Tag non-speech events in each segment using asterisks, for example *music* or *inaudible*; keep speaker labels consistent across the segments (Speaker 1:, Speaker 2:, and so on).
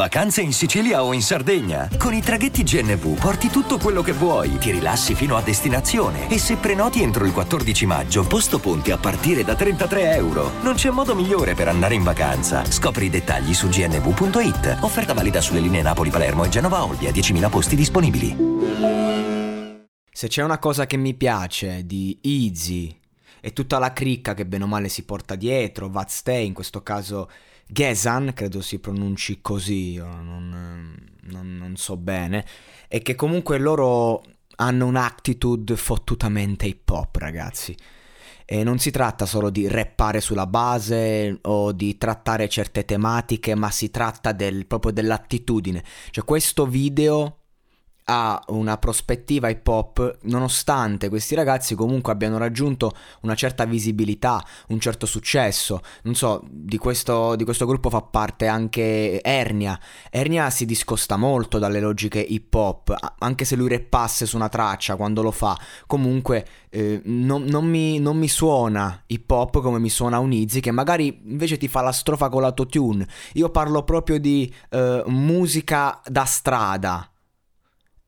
Speaker 1: Vacanze in Sicilia o in Sardegna? Con i traghetti GNV porti tutto quello che vuoi, ti rilassi fino a destinazione e se prenoti entro il 14 maggio, posto ponti a partire da 33 euro. Non c'è modo migliore per andare in vacanza. Scopri i dettagli su gnv.it. Offerta valida sulle linee Napoli-Palermo e Genova-Olbia, 10.000 posti disponibili.
Speaker 2: Se c'è una cosa che mi piace di Easy e tutta la cricca che bene o male si porta dietro, Vatstay in questo caso Gesan, credo si pronunci così, non, non, non so bene, e che comunque loro hanno un'attitude fottutamente hip hop, ragazzi. E non si tratta solo di rappare sulla base o di trattare certe tematiche, ma si tratta del, proprio dell'attitudine. Cioè questo video ha una prospettiva hip hop nonostante questi ragazzi comunque abbiano raggiunto una certa visibilità, un certo successo. Non so, di questo, di questo gruppo fa parte anche Ernia. Ernia si discosta molto dalle logiche hip hop, anche se lui reppasse su una traccia quando lo fa. Comunque eh, non, non, mi, non, mi, suona hip hop come mi suona un Easy che magari invece ti fa la strofa con l'autotune. Io parlo proprio di eh, musica da strada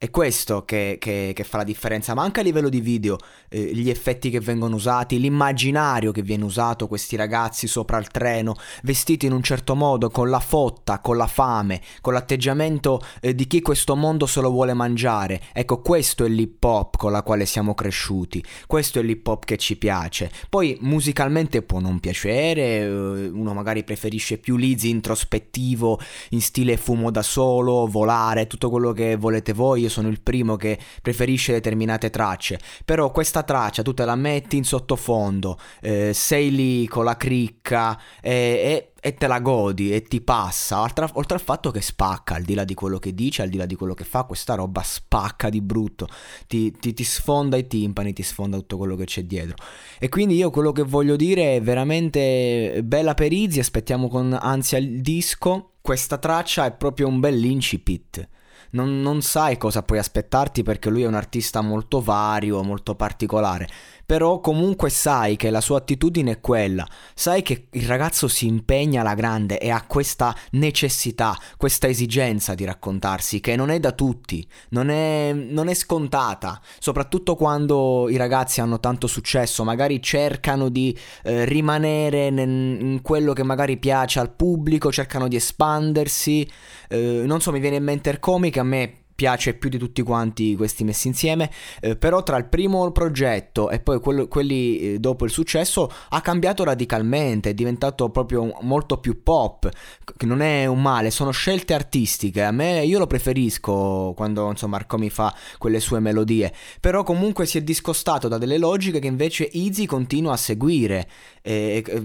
Speaker 2: è questo che, che, che, fa la differenza, ma anche a livello di video, eh, gli effetti che vengono usati, l'immaginario che viene usato, questi ragazzi sopra il treno, vestiti in un certo modo, con la fotta, con la fame, con l'atteggiamento eh, di chi questo mondo se lo vuole mangiare. Ecco, questo è l'hip hop con la quale siamo cresciuti, questo è l'hip hop che ci piace. Poi musicalmente può non piacere, eh, uno magari preferisce più Lizzy introspettivo, in stile fumo da solo, volare, tutto quello che volete voi. Sono il primo che preferisce determinate tracce, però questa traccia tu te la metti in sottofondo, eh, sei lì con la cricca eh, e e te la godi e ti passa, oltre, oltre, al fatto che spacca, al di là di quello che dice, al di là di quello che fa, questa roba spacca di brutto, ti, ti, ti, sfonda i timpani, ti sfonda tutto quello che c'è dietro. E quindi io quello che voglio dire è veramente bella per Izzy, aspettiamo con ansia il disco, questa traccia è proprio un bel incipit non, non sai cosa puoi aspettarti perché lui è un artista molto vario, molto particolare però comunque sai che la sua attitudine è quella, sai che il ragazzo si impegna alla grande e ha questa necessità, questa esigenza di raccontarsi che non è da tutti, non è, non è scontata, soprattutto quando i ragazzi hanno tanto successo, magari cercano di eh, rimanere nel, in quello che magari piace al pubblico, cercano di espandersi, eh, non so, mi viene in mente il comic, a me piace più di tutti quanti questi messi insieme, eh, però tra il primo progetto e poi quello, quelli eh, dopo il successo ha cambiato radicalmente, è diventato proprio molto più pop, che non è un male, sono scelte artistiche, a me io lo preferisco quando insomma Marco mi fa quelle sue melodie, però comunque si è discostato da delle logiche che invece Easy continua a seguire, e, e,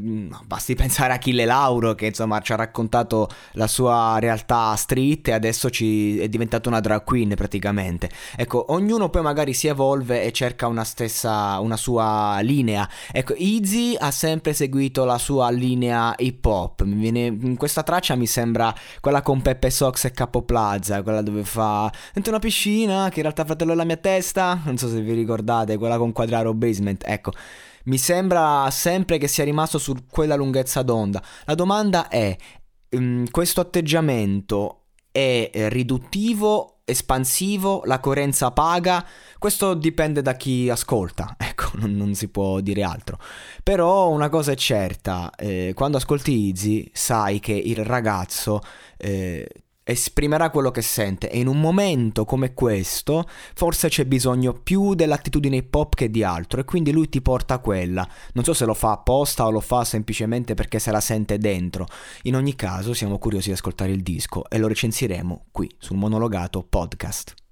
Speaker 2: basti *laughs* pensare a Achille Lauro che insomma ci ha raccontato la sua realtà street e adesso ci è diventato una drag queen praticamente. Ecco, ognuno poi magari si evolve e cerca una stessa, una sua linea. Ecco, Easy ha sempre seguito la sua linea hip hop. Questa traccia mi sembra quella con Peppe Sox e Capo Plaza, quella dove fa dentro una piscina che in realtà fratello è la mia testa. Non so se vi ricordate, quella con Quadraro Basement. Ecco. Mi sembra sempre che sia rimasto su quella lunghezza d'onda. La domanda è, questo atteggiamento è riduttivo, espansivo, la coerenza paga? Questo dipende da chi ascolta, *laughs* ecco, non, non si può dire altro. Però una cosa è certa, eh, quando ascolti Easy sai che il ragazzo eh, esprimerà quello che sente e in un momento come questo forse c'è bisogno più dell'attitudine hip hop che di altro e quindi lui ti porta a quella. Non so se lo fa apposta o lo fa semplicemente perché se la sente dentro. In ogni caso siamo curiosi di ascoltare il disco e lo recensiremo qui sul monologato podcast.